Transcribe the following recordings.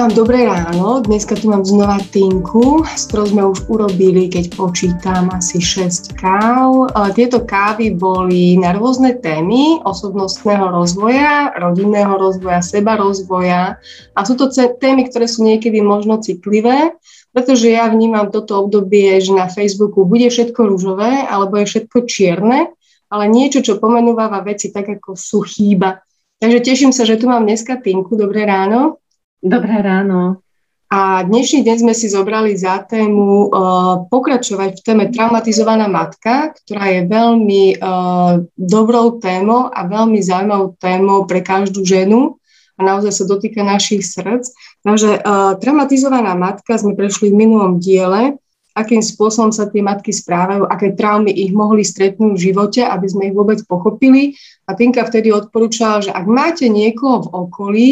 vám dobré ráno. Dneska tu mám znova Tinku, s ktorou sme už urobili, keď počítam, asi 6 káv. Tieto kávy boli na rôzne témy osobnostného rozvoja, rodinného rozvoja, seba rozvoja. A sú to témy, ktoré sú niekedy možno citlivé, pretože ja vnímam toto obdobie, že na Facebooku bude všetko rúžové alebo je všetko čierne, ale niečo, čo pomenúva veci tak, ako sú chýba. Takže teším sa, že tu mám dneska Tinku. Dobré ráno. Dobré ráno. A dnešný deň sme si zobrali za tému uh, pokračovať v téme traumatizovaná matka, ktorá je veľmi uh, dobrou témou a veľmi zaujímavou témou pre každú ženu a naozaj sa dotýka našich srdc. Takže uh, traumatizovaná matka sme prešli v minulom diele, akým spôsobom sa tie matky správajú, aké traumy ich mohli stretnúť v živote, aby sme ich vôbec pochopili. A Tinka vtedy odporúčala, že ak máte niekoho v okolí,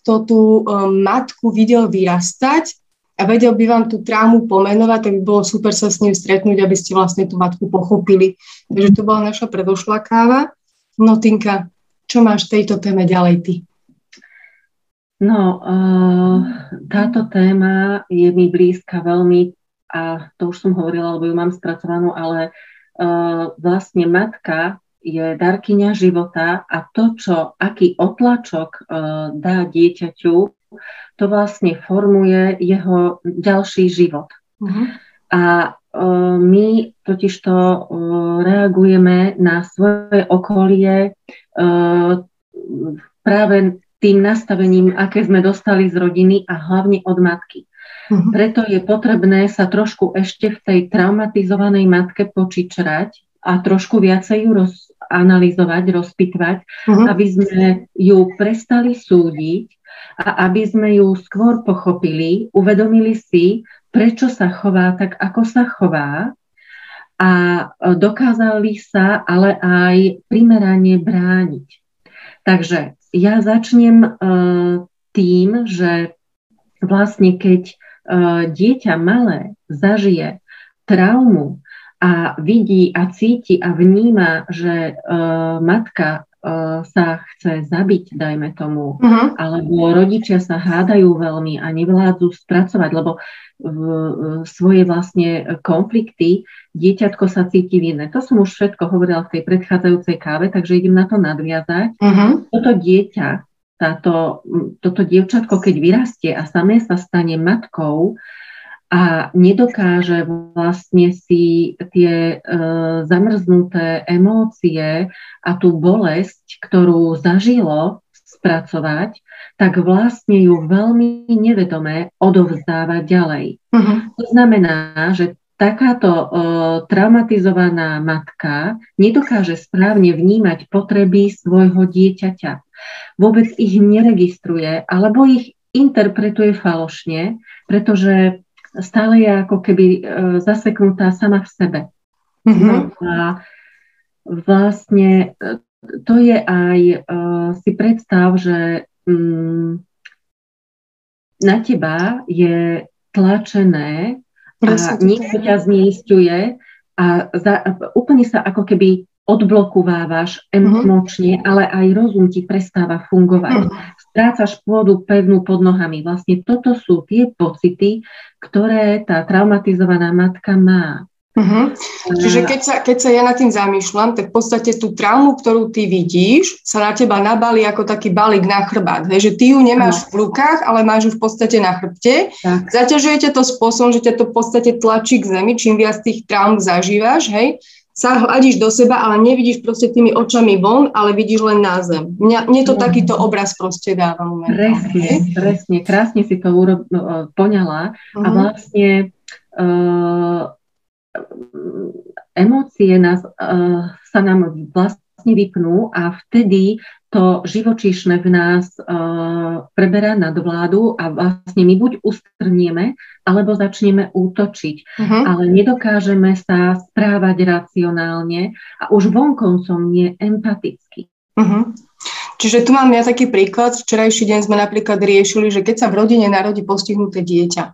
kto tú um, matku videl vyrastať a vedel by vám tú traumu pomenovať, tak by bolo super sa s ním stretnúť, aby ste vlastne tú matku pochopili. Takže to bola naša predošlá káva. No Tinka, čo máš v tejto téme ďalej ty? No, uh, táto téma je mi blízka veľmi a to už som hovorila, lebo ju mám spracovanú, ale uh, vlastne matka je darkyňa života a to, čo, aký otlačok uh, dá dieťaťu, to vlastne formuje jeho ďalší život. Uh-huh. A uh, my totižto uh, reagujeme na svoje okolie práve tým nastavením, aké sme dostali z rodiny a hlavne od matky. Uh-huh. Preto je potrebné sa trošku ešte v tej traumatizovanej matke počičrať a trošku viacej ju roz, analyzovať, rozpitvať, uh-huh. aby sme ju prestali súdiť a aby sme ju skôr pochopili, uvedomili si, prečo sa chová tak, ako sa chová a dokázali sa ale aj primerane brániť. Takže ja začnem uh, tým, že vlastne keď uh, dieťa malé zažije traumu a vidí a cíti a vníma, že uh, matka uh, sa chce zabiť, dajme tomu, uh-huh. alebo rodičia sa hádajú veľmi a nevládzu spracovať, lebo v svoje vlastne konflikty dieťatko sa cíti vinné. To som už všetko hovorila v tej predchádzajúcej káve, takže idem na to nadviazať. Uh-huh. Toto dieťa, táto, toto dievčatko, keď vyrastie a samé sa stane matkou, a nedokáže vlastne si tie e, zamrznuté emócie a tú bolesť, ktorú zažilo, spracovať, tak vlastne ju veľmi nevedome odovzdáva ďalej. Uh-huh. To znamená, že takáto e, traumatizovaná matka nedokáže správne vnímať potreby svojho dieťaťa. Vôbec ich neregistruje alebo ich interpretuje falošne, pretože stále je ako keby e, zaseknutá sama v sebe. Mm-hmm. A vlastne e, to je aj, e, si predstav, že mm, na teba je tlačené a nikto ťa zneistuje a za, úplne sa ako keby odblokovávaš mhm. emočne, mm-hmm. ale aj rozum ti prestáva fungovať. Mm-hmm strácaš pôdu pevnú pod nohami. Vlastne toto sú tie pocity, ktoré tá traumatizovaná matka má. Uh-huh. Čiže keď sa, keď sa ja nad tým zamýšľam, tak v podstate tú traumu, ktorú ty vidíš, sa na teba nabali ako taký balík na chrbát. Hej, že ty ju nemáš v rukách, ale máš ju v podstate na chrbte. Tak. Zaťažujete to spôsobom, že ťa to v podstate tlačí k zemi, čím viac tých traum zažívaš, hej, sa hľadíš do seba, ale nevidíš proste tými očami von, ale vidíš len na zem. Mňa, mne to no. takýto obraz proste dáva. Presne, presne, krásne si to urob, no, poňala uh-huh. a mhm. vlastne uh, emócie nás, uh, sa nám vlastne vypnú a vtedy to živočíšne v nás uh, preberá nadvládu a vlastne my buď ustrnieme, alebo začneme útočiť. Uh-huh. Ale nedokážeme sa správať racionálne a už vonkoncom nie empaticky. Uh-huh. Čiže tu mám ja taký príklad. Včerajší deň sme napríklad riešili, že keď sa v rodine narodí postihnuté dieťa,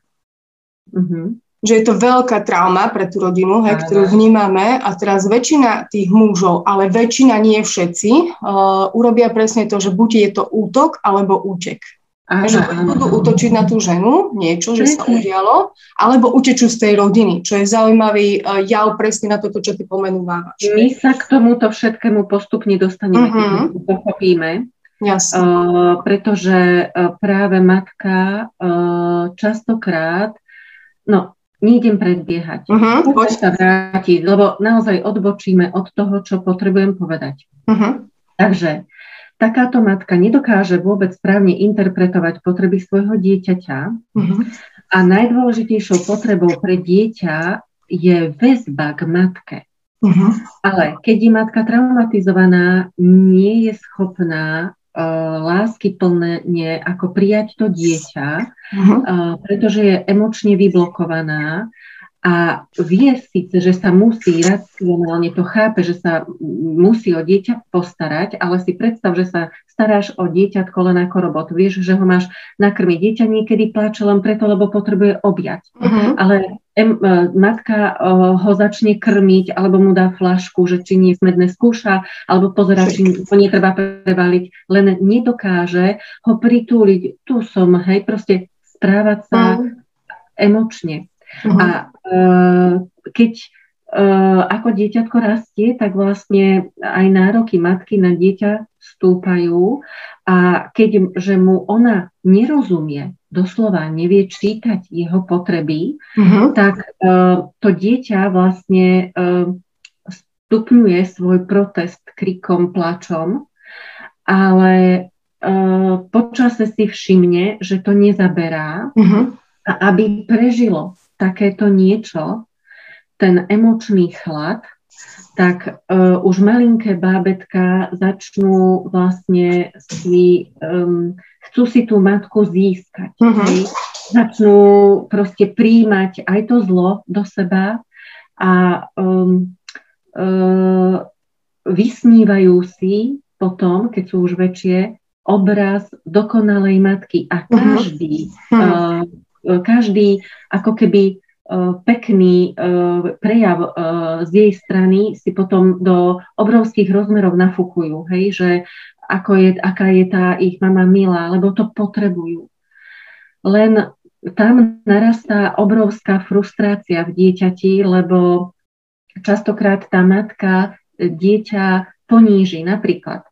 uh-huh že je to veľká trauma pre tú rodinu, hej, ktorú vnímame a teraz väčšina tých mužov, ale väčšina nie všetci, uh, urobia presne to, že buď je to útok alebo útek. Áno, že budú útočiť na tú ženu, niečo, že sa udialo, alebo utečú z tej rodiny, čo je zaujímavý uh, jav presne na toto, čo ty pomenúvávaš. My sa k tomuto všetkému postupne dostaneme, uh-huh. keď pochopíme. Jasne. Uh, pretože práve matka uh, častokrát, no, nejdem predbiehať, uh-huh. poď sa vrátiť, lebo naozaj odbočíme od toho, čo potrebujem povedať. Uh-huh. Takže takáto matka nedokáže vôbec správne interpretovať potreby svojho dieťaťa uh-huh. a najdôležitejšou potrebou pre dieťa je väzba k matke. Uh-huh. Ale keď je matka traumatizovaná, nie je schopná lásky plne ako prijať to dieťa, uh-huh. uh, pretože je emočne vyblokovaná a vie síce, že sa musí racionálne to chápe, že sa musí o dieťa postarať, ale si predstav, že sa staráš o dieťatko len ako robot. Vieš, že ho máš nakrmiť. Dieťa niekedy pláče len preto, lebo potrebuje objať. Uh-huh. Ale em, e, matka uh, ho začne krmiť, alebo mu dá flašku, že či nie smedné skúša, alebo pozera, či ho netreba prevaliť. Len nedokáže ho pritúliť. Tu som, hej, proste správať sa uh-huh. emočne. Uh-huh. A uh, keď uh, ako dieťatko rastie, tak vlastne aj nároky matky na dieťa stúpajú a keď že mu ona nerozumie, doslova nevie čítať jeho potreby, uh-huh. tak uh, to dieťa vlastne uh, stupňuje svoj protest krikom, plačom, ale uh, počase si všimne, že to nezaberá uh-huh. a aby prežilo takéto niečo, ten emočný chlad, tak uh, už malinké bábetka začnú vlastne si, um, chcú si tú matku získať. Uh-huh. Začnú proste príjmať aj to zlo do seba a um, uh, vysnívajú si potom, keď sú už väčšie, obraz dokonalej matky a každý uh-huh. uh, každý ako keby e, pekný e, prejav e, z jej strany si potom do obrovských rozmerov nafúkujú, hej, že ako je, aká je tá ich mama milá, lebo to potrebujú. Len tam narastá obrovská frustrácia v dieťati, lebo častokrát tá matka dieťa poníži. Napríklad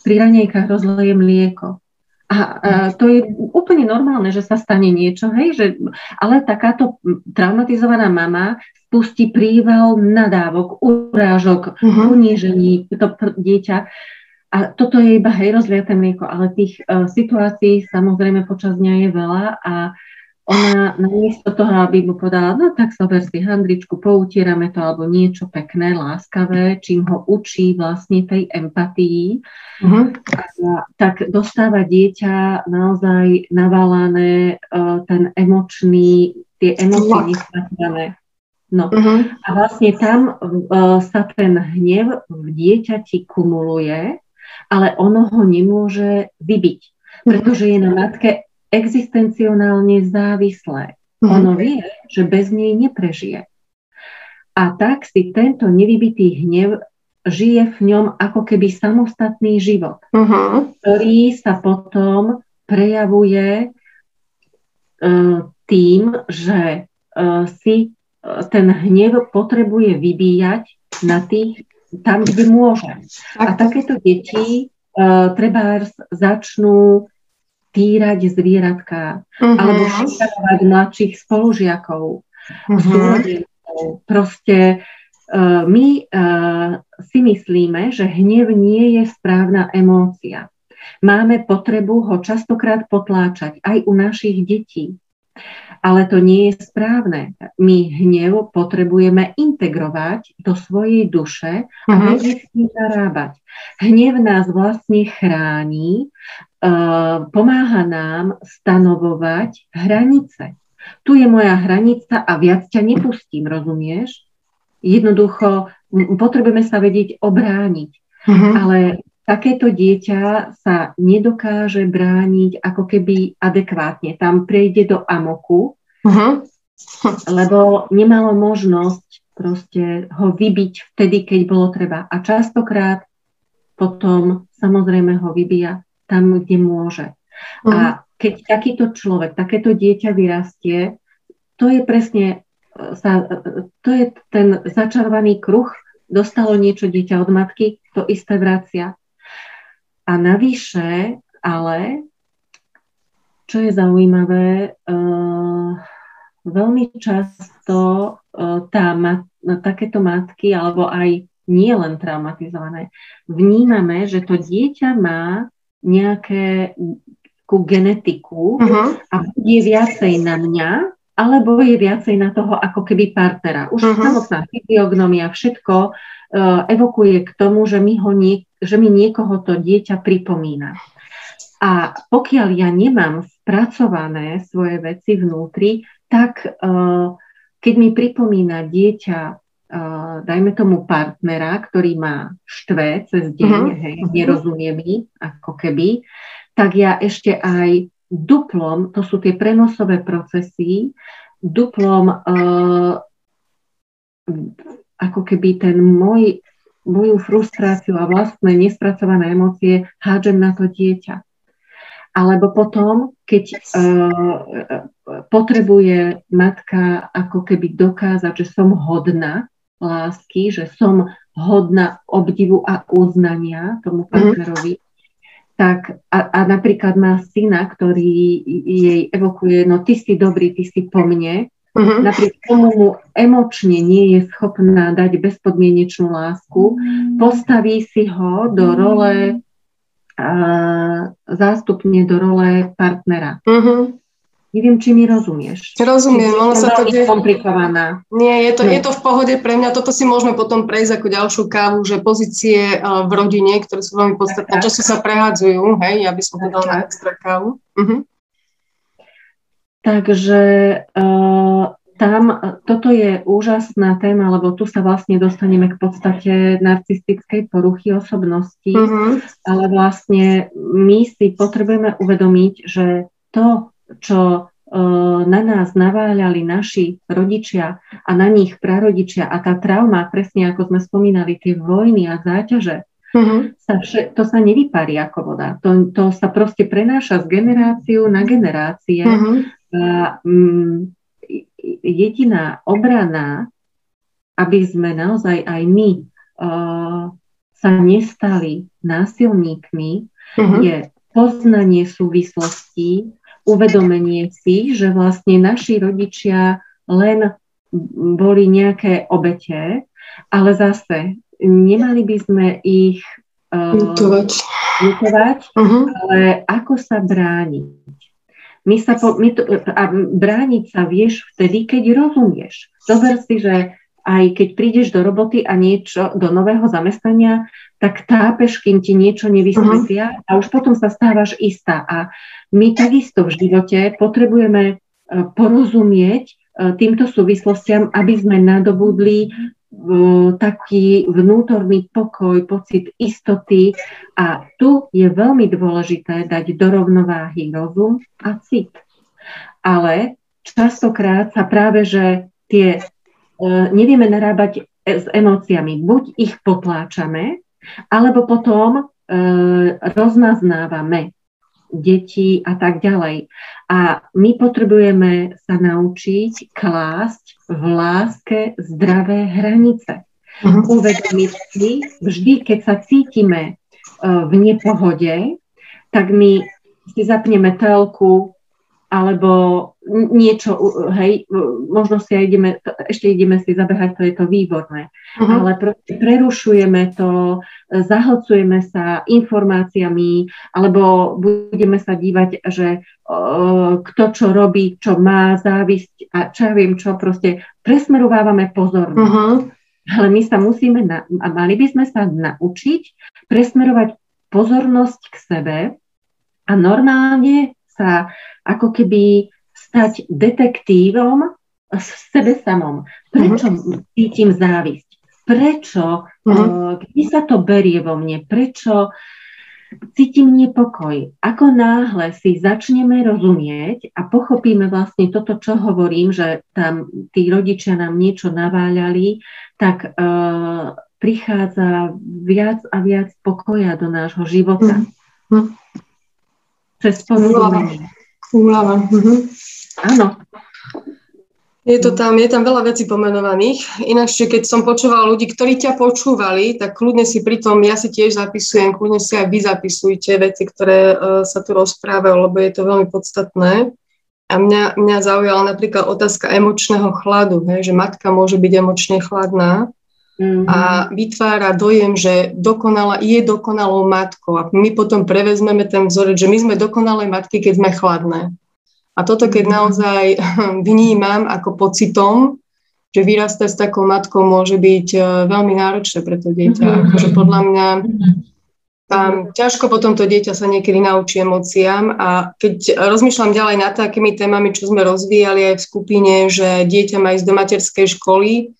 pri ranejkách rozleje mlieko. A, a to je úplne normálne, že sa stane niečo, hej, že, ale takáto traumatizovaná mama spustí príval nadávok, urážok, uh-huh. unížení, to, dieťa. A toto je iba, hej, rozliate mlieko, ale tých uh, situácií samozrejme počas dňa je veľa a ona namiesto toho, aby mu povedala, no tak zober si handričku, poutierame to, alebo niečo pekné, láskavé, čím ho učí vlastne tej empatii, uh-huh. a, tak dostáva dieťa naozaj naválané uh, ten emočný, tie emócie nesmatané. No. Uh-huh. A vlastne tam uh, sa ten hnev v dieťati kumuluje, ale ono ho nemôže vybiť, pretože je na matke existencionálne závislé. Mm-hmm. Ono vie, že bez nej neprežije. A tak si tento nevybitý hnev žije v ňom ako keby samostatný život, uh-huh. ktorý sa potom prejavuje uh, tým, že uh, si uh, ten hnev potrebuje vybíjať na tých, tam, kde môže. A takéto deti treba začnú týrať zvieratka uh-huh. alebo šikanovať mladších spolužiakov. Uh-huh. Proste uh, my uh, si myslíme, že hnev nie je správna emócia. Máme potrebu ho častokrát potláčať aj u našich detí. Ale to nie je správne. My hnev potrebujeme integrovať do svojej duše a uh-huh. s ním zarábať. Hnev nás vlastne chráni pomáha nám stanovovať hranice. Tu je moja hranica a viac ťa nepustím, rozumieš? Jednoducho potrebujeme sa vedieť obrániť. Uh-huh. Ale takéto dieťa sa nedokáže brániť ako keby adekvátne. Tam prejde do amoku, uh-huh. lebo nemalo možnosť proste ho vybiť vtedy, keď bolo treba. A častokrát potom samozrejme ho vybíja tam, kde môže. Mm. A keď takýto človek, takéto dieťa vyrastie, to je presne sa, to je ten začarovaný kruh, dostalo niečo dieťa od matky, to isté vracia. A navyše, ale, čo je zaujímavé, uh, veľmi často uh, tá mat, takéto matky, alebo aj nie len traumatizované, vnímame, že to dieťa má nejaké ku genetiku uh-huh. a bude viacej na mňa, alebo je viacej na toho ako keby partnera. Už uh-huh. samotná fyziognomia, všetko uh, evokuje k tomu, že mi, ho nie, že mi niekoho to dieťa pripomína. A pokiaľ ja nemám spracované svoje veci vnútri, tak uh, keď mi pripomína dieťa, uh, dajme tomu partnera, ktorý má štve cez deň, uh-huh. hej, nerozumie mi, ako keby, tak ja ešte aj duplom, to sú tie prenosové procesy, duplom uh, ako keby ten môj, moju frustráciu a vlastné nespracované emócie hádžem na to dieťa. Alebo potom, keď uh, potrebuje matka ako keby dokázať, že som hodná lásky, že som hodná obdivu a uznania tomu mhm. partnerovi, mm tak a, a napríklad má syna, ktorý jej evokuje, no ty si dobrý, ty si po mne, uh-huh. napriek tomu mu emočne nie je schopná dať bezpodmienečnú lásku, postaví si ho do role a, zástupne do role partnera. Uh-huh. Neviem, či mi rozumieš. Rozumiem, ono sa to deje... komplikovaná. Nie, je to, je to v pohode pre mňa. Toto si môžeme potom prejsť ako ďalšiu kávu, že pozície uh, v rodine, ktoré sú veľmi podstatné, často sa prehádzajú, hej, ja by som povedala na extra kávu. Uh-huh. Takže uh, tam, toto je úžasná téma, lebo tu sa vlastne dostaneme k podstate narcistickej poruchy osobnosti, uh-huh. ale vlastne my si potrebujeme uvedomiť, že to, čo e, na nás naváľali naši rodičia a na nich prarodičia a tá trauma, presne ako sme spomínali, tie vojny a záťaže, uh-huh. sa vše, to sa nevyparí ako voda. To, to sa proste prenáša z generáciu na generácie. Uh-huh. A, mm, jediná obrana, aby sme naozaj aj my uh, sa nestali násilníkmi, uh-huh. je poznanie súvislostí, uvedomenie si, že vlastne naši rodičia len boli nejaké obete, ale zase nemali by sme ich uh, uh-huh. ale ako sa brániť. My sa po, my to, a brániť sa vieš vtedy, keď rozumieš. Zober si, že aj keď prídeš do roboty a niečo, do nového zamestnania, tak tápeš, kým ti niečo nevysvetlia uh-huh. a už potom sa stávaš istá. A my takisto v živote potrebujeme e, porozumieť e, týmto súvislostiam, aby sme nadobudli e, taký vnútorný pokoj, pocit istoty a tu je veľmi dôležité dať do rovnováhy rozum a cit. Ale častokrát sa práve, že tie nevieme narábať s emóciami. Buď ich potláčame, alebo potom e, rozmaznávame deti a tak ďalej. A my potrebujeme sa naučiť klásť v láske zdravé hranice. Uh-huh. Uvedomiť si, vždy, keď sa cítime e, v nepohode, tak my si zapneme telku, alebo niečo, hej, možno si aj ideme, ešte ideme si zabehať, to je to výborné, uh-huh. ale proste prerušujeme to, zahlcujeme sa informáciami, alebo budeme sa dívať, že uh, kto čo robí, čo má závisť a čo ja viem čo, proste presmerovávame pozornosť. Uh-huh. Ale my sa musíme, na, a mali by sme sa naučiť presmerovať pozornosť k sebe a normálne sa ako keby stať detektívom v sebe samom. Prečo uh-huh. cítim závisť? Prečo? Uh-huh. Kde sa to berie vo mne? Prečo cítim nepokoj? Ako náhle si začneme rozumieť a pochopíme vlastne toto, čo hovorím, že tam tí rodičia nám niečo naváľali, tak uh, prichádza viac a viac pokoja do nášho života. Uh-huh. Cez porozumenie. Úľava. Mhm. Áno, je to tam, je tam veľa vecí pomenovaných. Ináč, keď som počúvala ľudí, ktorí ťa počúvali, tak kľudne si pri tom, ja si tiež zapisujem, kľudne si aj vy zapisujte veci, ktoré uh, sa tu rozprávajú, lebo je to veľmi podstatné. A mňa, mňa zaujala napríklad otázka emočného chladu, hej, že matka môže byť emočne chladná mm-hmm. a vytvára dojem, že dokonala, je dokonalou matkou. A my potom prevezmeme ten vzorec, že my sme dokonalé matky, keď sme chladné. A toto, keď naozaj vnímam ako pocitom, že vyrastať s takou matkou môže byť e, veľmi náročné pre to dieťa. Mm-hmm. Akože podľa mňa tam ťažko potom to dieťa sa niekedy naučí emóciám a keď rozmýšľam ďalej nad takými témami, čo sme rozvíjali aj v skupine, že dieťa má ísť do materskej školy,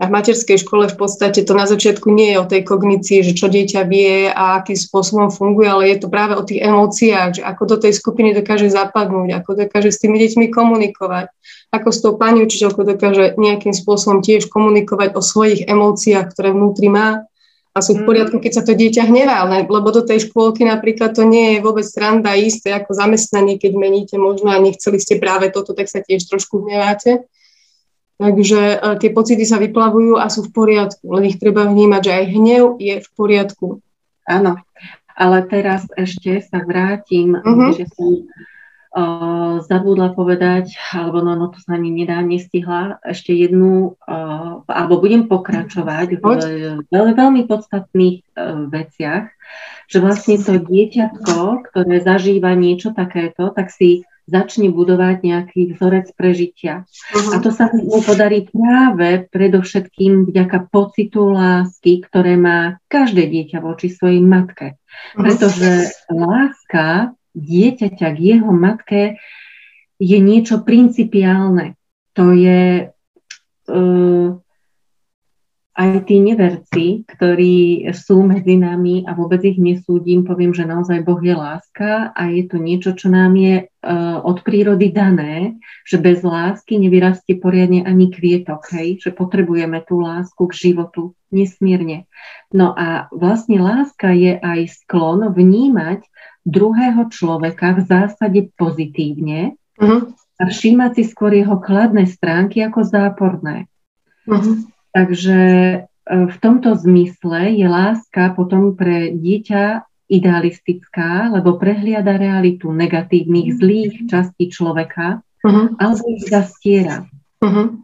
a v materskej škole v podstate to na začiatku nie je o tej kognícii, že čo dieťa vie a akým spôsobom funguje, ale je to práve o tých emóciách, že ako do tej skupiny dokáže zapadnúť, ako dokáže s tými deťmi komunikovať, ako s tou pani učiteľkou dokáže nejakým spôsobom tiež komunikovať o svojich emóciách, ktoré vnútri má a sú v poriadku, keď sa to dieťa hnevá, lebo do tej škôlky napríklad to nie je vôbec sranda isté ako zamestnanie, keď meníte možno a nechceli ste práve toto, tak sa tiež trošku hneváte. Takže e, tie pocity sa vyplavujú a sú v poriadku, len ich treba vnímať, že aj hnev je v poriadku. Áno, ale teraz ešte sa vrátim, uh-huh. že som uh, zabudla povedať, alebo no, no to sa ani nedá, nestihla, ešte jednu, uh, alebo budem pokračovať v veľmi, veľmi podstatných uh, veciach, že vlastne to dieťatko, ktoré zažíva niečo takéto, tak si začne budovať nejaký vzorec prežitia. Uh-huh. A to sa mu podarí práve predovšetkým vďaka pocitu lásky, ktoré má každé dieťa voči svojej matke. Uh-huh. Pretože láska dieťaťa k jeho matke je niečo principiálne. To je uh, aj tí neverci, ktorí sú medzi nami a vôbec ich nesúdim, poviem, že naozaj Boh je láska a je to niečo, čo nám je uh, od prírody dané, že bez lásky nevyrastie poriadne ani kvietok, hej? že potrebujeme tú lásku k životu nesmierne. No a vlastne láska je aj sklon vnímať druhého človeka v zásade pozitívne uh-huh. a všímať si skôr jeho kladné stránky ako záporné. Uh-huh. Takže e, v tomto zmysle je láska potom pre dieťa idealistická, lebo prehliada realitu negatívnych, zlých častí človeka, uh-huh. alebo ich zastiera. Uh-huh.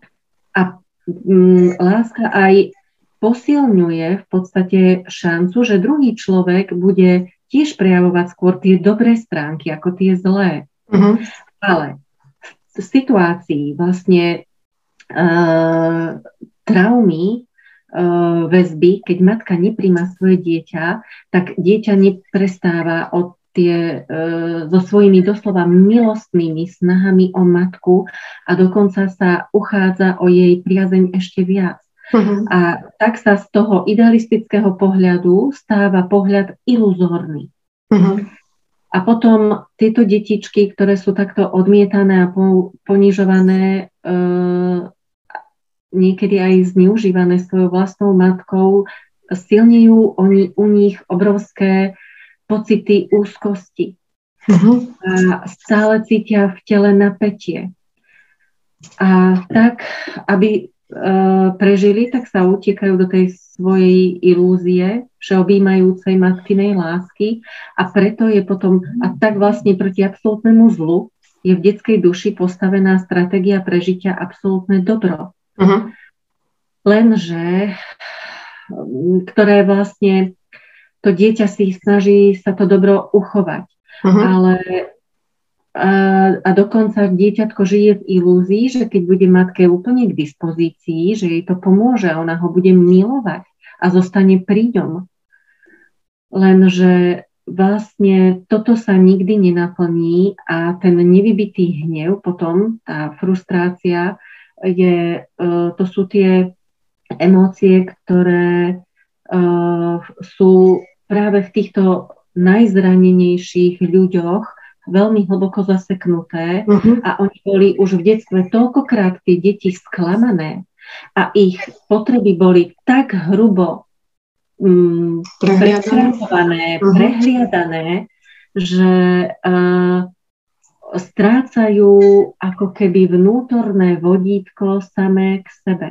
A m, láska aj posilňuje v podstate šancu, že druhý človek bude tiež prejavovať skôr tie dobré stránky ako tie zlé. Uh-huh. Ale v situácii vlastne uh, traumy e, väzby, keď matka nepríjma svoje dieťa, tak dieťa neprestáva od tie, e, so svojimi doslova milostnými snahami o matku a dokonca sa uchádza o jej priazeň ešte viac. Uh-huh. A tak sa z toho idealistického pohľadu stáva pohľad iluzórny. Uh-huh. A potom tieto detičky, ktoré sú takto odmietané a ponižované, e, niekedy aj zneužívané svojou vlastnou matkou, silnejú oni, u nich obrovské pocity úzkosti. Uh-huh. A stále cítia v tele napätie. A tak, aby uh, prežili, tak sa utiekajú do tej svojej ilúzie, všeobjímajúcej matkinej lásky a preto je potom, a tak vlastne proti absolútnemu zlu je v detskej duši postavená stratégia prežitia absolútne dobro. Uh-huh. Lenže, ktoré vlastne to dieťa si snaží sa to dobro uchovať. Uh-huh. Ale a, a dokonca dieťatko žije v ilúzii, že keď bude matke úplne k dispozícii, že jej to pomôže, ona ho bude milovať a zostane pri ňom. Lenže vlastne toto sa nikdy nenaplní a ten nevybitý hnev potom, tá frustrácia je, e, to sú tie emócie, ktoré e, sú práve v týchto najzranenejších ľuďoch veľmi hlboko zaseknuté uh-huh. a oni boli už v detstve toľkokrát tie deti sklamané a ich potreby boli tak hrubo um, prehliadané, uh-huh. prehliadané, že uh, strácajú ako keby vnútorné vodítko samé k sebe.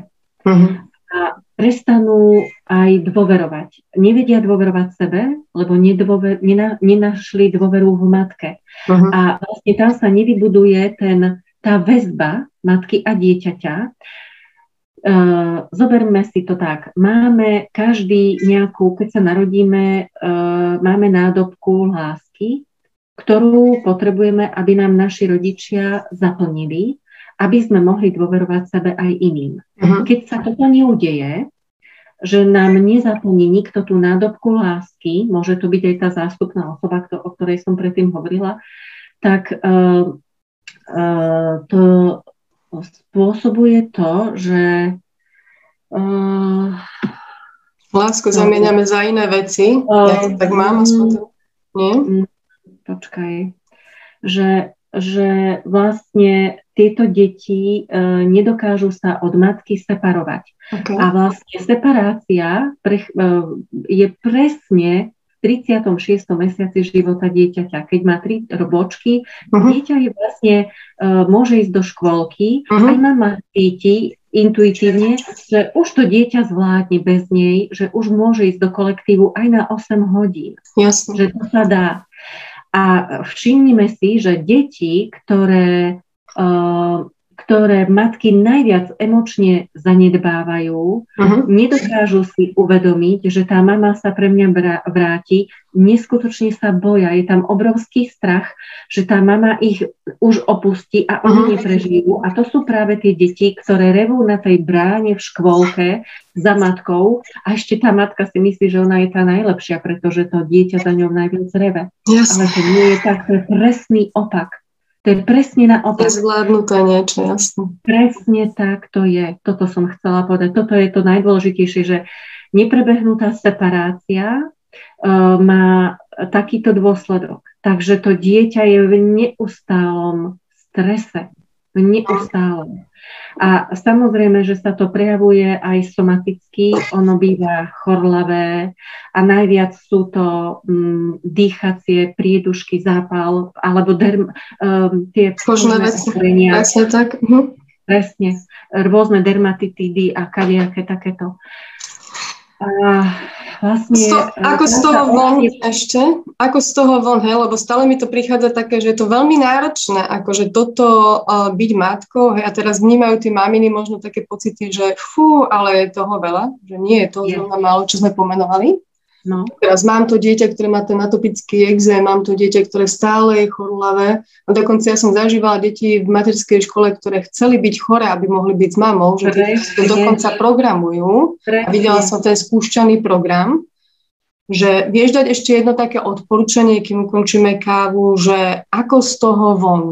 Uh-huh. A prestanú aj dôverovať. Nevedia dôverovať sebe, lebo nedôver, nena, nenašli dôveru v matke. Uh-huh. A vlastne tam sa nevybuduje ten, tá väzba matky a dieťaťa, Uh, zoberme si to tak. Máme každý nejakú, keď sa narodíme, uh, máme nádobku lásky, ktorú potrebujeme, aby nám naši rodičia zaplnili, aby sme mohli dôverovať sebe aj iným. Uh-huh. Keď sa toto neudeje, že nám nezaplní nikto tú nádobku lásky, môže to byť aj tá zástupná osoba, o ktorej som predtým hovorila, tak uh, uh, to spôsobuje to, že uh, Lásku zamieňame za iné veci. Uh, ja to tak mám aspoň. Nie? Počkaj. Že, že vlastne tieto deti uh, nedokážu sa od matky separovať. Okay. A vlastne separácia pre, uh, je presne 36. mesiaci života dieťaťa. Keď má tri robočky, uh-huh. dieťa je vlastne, uh, môže ísť do škôlky, uh-huh. aj mama cíti intuitívne, že už to dieťa zvládne bez nej, že už môže ísť do kolektívu aj na 8 hodín. Jasne. Že to sa dá. A všimnime si, že deti, ktoré uh, ktoré matky najviac emočne zanedbávajú, uh-huh. nedokážu si uvedomiť, že tá mama sa pre mňa vráti, neskutočne sa boja, je tam obrovský strach, že tá mama ich už opustí a oni uh-huh. neprežijú. A to sú práve tie deti, ktoré revú na tej bráne v škôlke za matkou a ešte tá matka si myslí, že ona je tá najlepšia, pretože to dieťa za ňou najviac reve. Yes. Ale to nie je tak, to je presný opak. To je presne naopak. Zvládnuté niečo, jasne. Presne tak to je. Toto som chcela povedať. Toto je to najdôležitejšie, že neprebehnutá separácia uh, má takýto dôsledok. Takže to dieťa je v neustálom strese. V neustálom. A samozrejme, že sa to prejavuje aj somaticky, ono býva chorlavé a najviac sú to um, dýchacie, priedušky, zápal alebo derm, um, tie kožné veci. Presne tak. Uh-huh. Presne. Rôzne dermatitidy a kadejaké takéto. A vlastne... Sto, ako z toho von ešte? Ako z toho von, hej? Lebo stále mi to prichádza také, že je to veľmi náročné, akože toto uh, byť matkou, hej? A teraz vnímajú tie maminy možno také pocity, že fú, ale je toho veľa, že nie je to zrovna málo, čo sme pomenovali. No. Teraz mám to dieťa, ktoré má ten atopický exém, mám to dieťa, ktoré stále je chorulavé. A dokonca ja som zažívala deti v materskej škole, ktoré chceli byť choré, aby mohli byť s mamou, že to dokonca programujú. A videla som ten spúšťaný program, že vieš dať ešte jedno také odporúčanie, kým ukončíme kávu, že ako z toho von?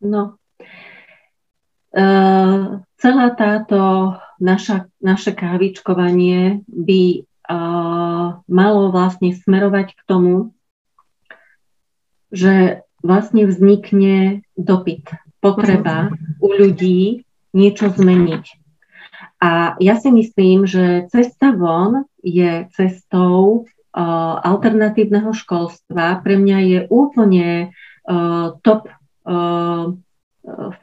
No, uh, celá táto naša, naše kávičkovanie by uh, malo vlastne smerovať k tomu, že vlastne vznikne dopyt, potreba u ľudí niečo zmeniť. A ja si myslím, že cesta von je cestou uh, alternatívneho školstva. Pre mňa je úplne uh, top uh,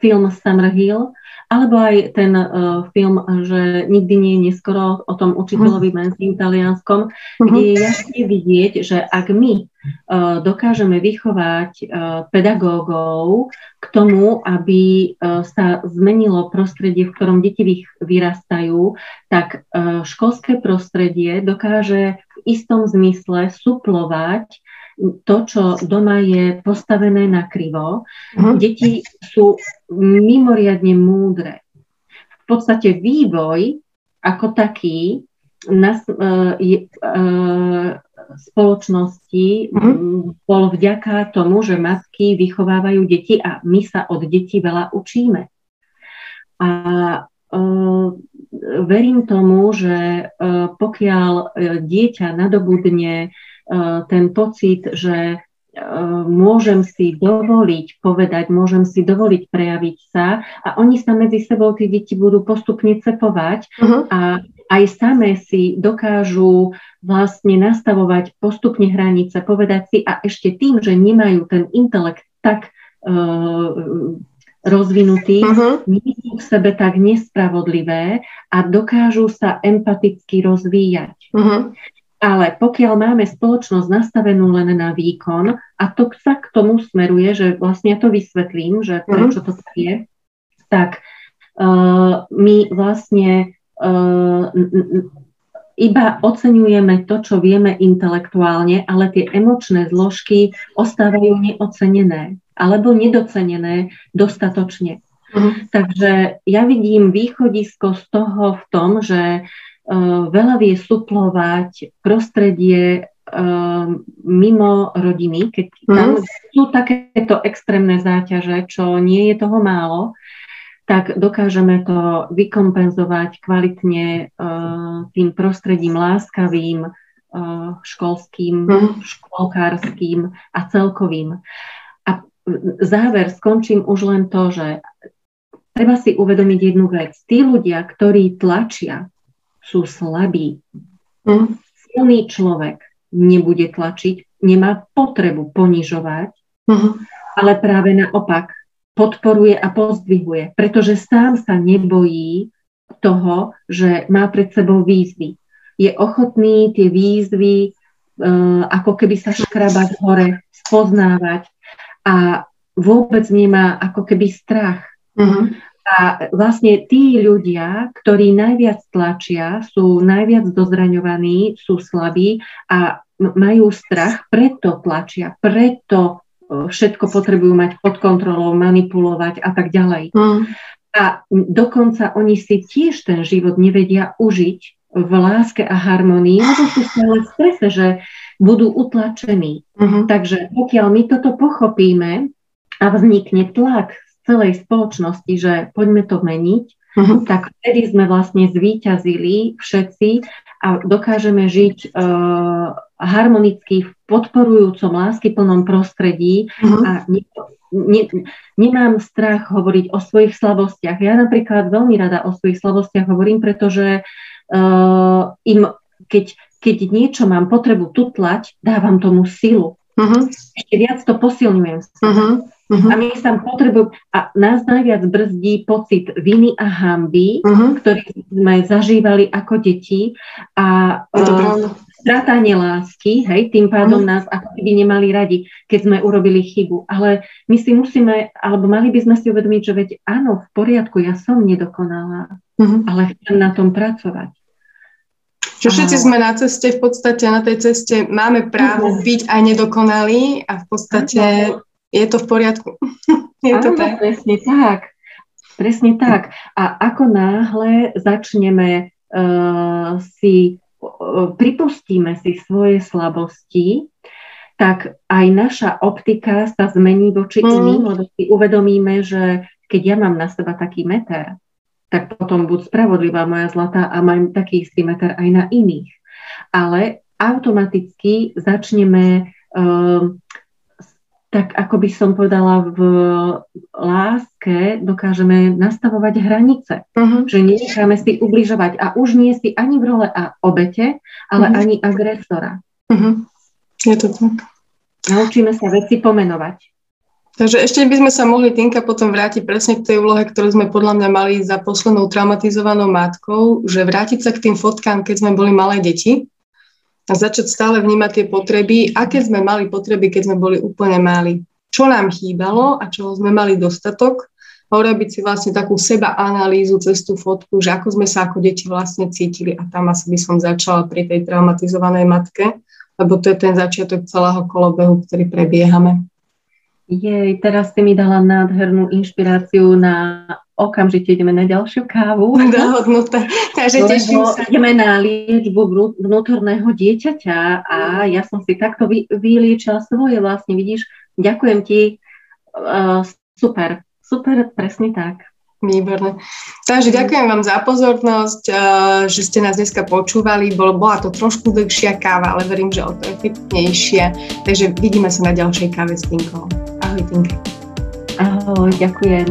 film Summerhill, alebo aj ten uh, film, že nikdy nie je neskoro o tom učiteľovi mhm. menzím talianskom, uh-huh. kde je jasne vidieť, že ak my uh, dokážeme vychovať uh, pedagógov k tomu, aby uh, sa zmenilo prostredie, v ktorom deti vyrastajú, tak uh, školské prostredie dokáže v istom zmysle suplovať to, čo doma je postavené na krivo. Uh-huh. Deti sú mimoriadne múdre. V podstate vývoj ako taký na uh, uh, spoločnosti uh-huh. bol vďaka tomu, že matky vychovávajú deti a my sa od detí veľa učíme. A uh, verím tomu, že uh, pokiaľ dieťa nadobudne ten pocit, že eh, môžem si dovoliť povedať, môžem si dovoliť prejaviť sa a oni sa medzi sebou, tí deti budú postupne cepovať uh-huh. a aj samé si dokážu vlastne nastavovať postupne hranice, povedať si a ešte tým, že nemajú ten intelekt tak uh, rozvinutý, uh-huh. nie sú v sebe tak nespravodlivé a dokážu sa empaticky rozvíjať. Uh-huh. Ale pokiaľ máme spoločnosť nastavenú len na výkon, a to sa k tomu smeruje, že vlastne ja to vysvetlím, že prečo to tak je, tak uh, my vlastne uh, iba oceňujeme to, čo vieme intelektuálne, ale tie emočné zložky ostávajú neocenené alebo nedocenené dostatočne. Uh-huh. Takže ja vidím východisko z toho v tom, že Eh, veľa vie suplovať prostredie eh, mimo rodiny, keď tam mm. sú takéto extrémne záťaže, čo nie je toho málo, tak dokážeme to vykompenzovať kvalitne uh, tým prostredím láskavým, školským, mm. školkárským a celkovým. A záver skončím už len to, že treba si uvedomiť jednu vec. Tí ľudia, ktorí tlačia sú slabí. Mm. Silný človek nebude tlačiť, nemá potrebu ponižovať, mm. ale práve naopak podporuje a pozdvihuje, pretože sám sa nebojí toho, že má pred sebou výzvy. Je ochotný tie výzvy uh, ako keby sa škrabať hore, spoznávať a vôbec nemá ako keby strach. Mm-hmm. A vlastne tí ľudia, ktorí najviac tlačia, sú najviac dozraňovaní, sú slabí a majú strach, preto tlačia, preto všetko potrebujú mať pod kontrolou, manipulovať a tak ďalej. Mm. A dokonca oni si tiež ten život nevedia užiť v láske a harmonii, lebo sú stále v strese, že budú utlačení. Mm-hmm. Takže pokiaľ my toto pochopíme a vznikne tlak celej spoločnosti, že poďme to meniť, uh-huh. tak vtedy sme vlastne zvíťazili všetci a dokážeme žiť uh, harmonicky v podporujúcom láskyplnom prostredí uh-huh. a ne, ne, nemám strach hovoriť o svojich slabostiach. Ja napríklad veľmi rada o svojich slabostiach hovorím, pretože uh, im, keď, keď niečo mám potrebu tutlať, dávam tomu silu. Uh-huh. Ešte viac to posilňujem. Uh-huh. Uh-huh. A my sa potrebujú, a nás najviac brzdí pocit viny a hamby, uh-huh. ktorý sme zažívali ako deti a uh, strata nelásky, hej, tým pádom uh-huh. nás ako keby nemali radi, keď sme urobili chybu. Ale my si musíme, alebo mali by sme si uvedomiť, že veď áno, v poriadku, ja som nedokonalá, uh-huh. ale chcem na tom pracovať. Že všetci sme na ceste, v podstate na tej ceste máme právo byť aj nedokonalí a v podstate je to v poriadku. je to Áno, tak. presne tak. Presne tak. A ako náhle začneme uh, si, uh, pripustíme si svoje slabosti, tak aj naša optika sa zmení voči mm. iným, lebo si uvedomíme, že keď ja mám na seba taký meter, tak potom buď spravodlivá moja zlatá a mám taký istý meter aj na iných. Ale automaticky začneme uh, tak ako by som povedala, v láske dokážeme nastavovať hranice. Uh-huh. Že nenecháme si ubližovať. A už nie si ani v role a obete, ale uh-huh. ani agresora. Uh-huh. Je to tak. Naučíme sa veci pomenovať. Takže ešte by sme sa mohli Tinka potom vrátiť presne k tej úlohe, ktorú sme podľa mňa mali za poslednou traumatizovanou matkou, že vrátiť sa k tým fotkám, keď sme boli malé deti a začať stále vnímať tie potreby, aké sme mali potreby, keď sme boli úplne mali. Čo nám chýbalo a čoho sme mali dostatok a urobiť si vlastne takú seba analýzu cez tú fotku, že ako sme sa ako deti vlastne cítili a tam asi by som začala pri tej traumatizovanej matke, lebo to je ten začiatok celého kolobehu, ktorý prebiehame. Jej, teraz si mi dala nádhernú inšpiráciu na okamžite ideme na ďalšiu kávu. Dohodnuté. Takže teším sa. Ideme na liečbu vnútorného dieťaťa a ja som si takto vy, vyliečila svoje vlastne, vidíš. Ďakujem ti. Uh, super, super, presne tak. Výborné. Takže ďakujem vám za pozornosť, uh, že ste nás dneska počúvali. Bolo, bola to trošku dlhšia káva, ale verím, že o to efektnejšia. Takže vidíme sa na ďalšej káve s Tinkou. Ahoj, Tinka. Ahoj, ďakujem.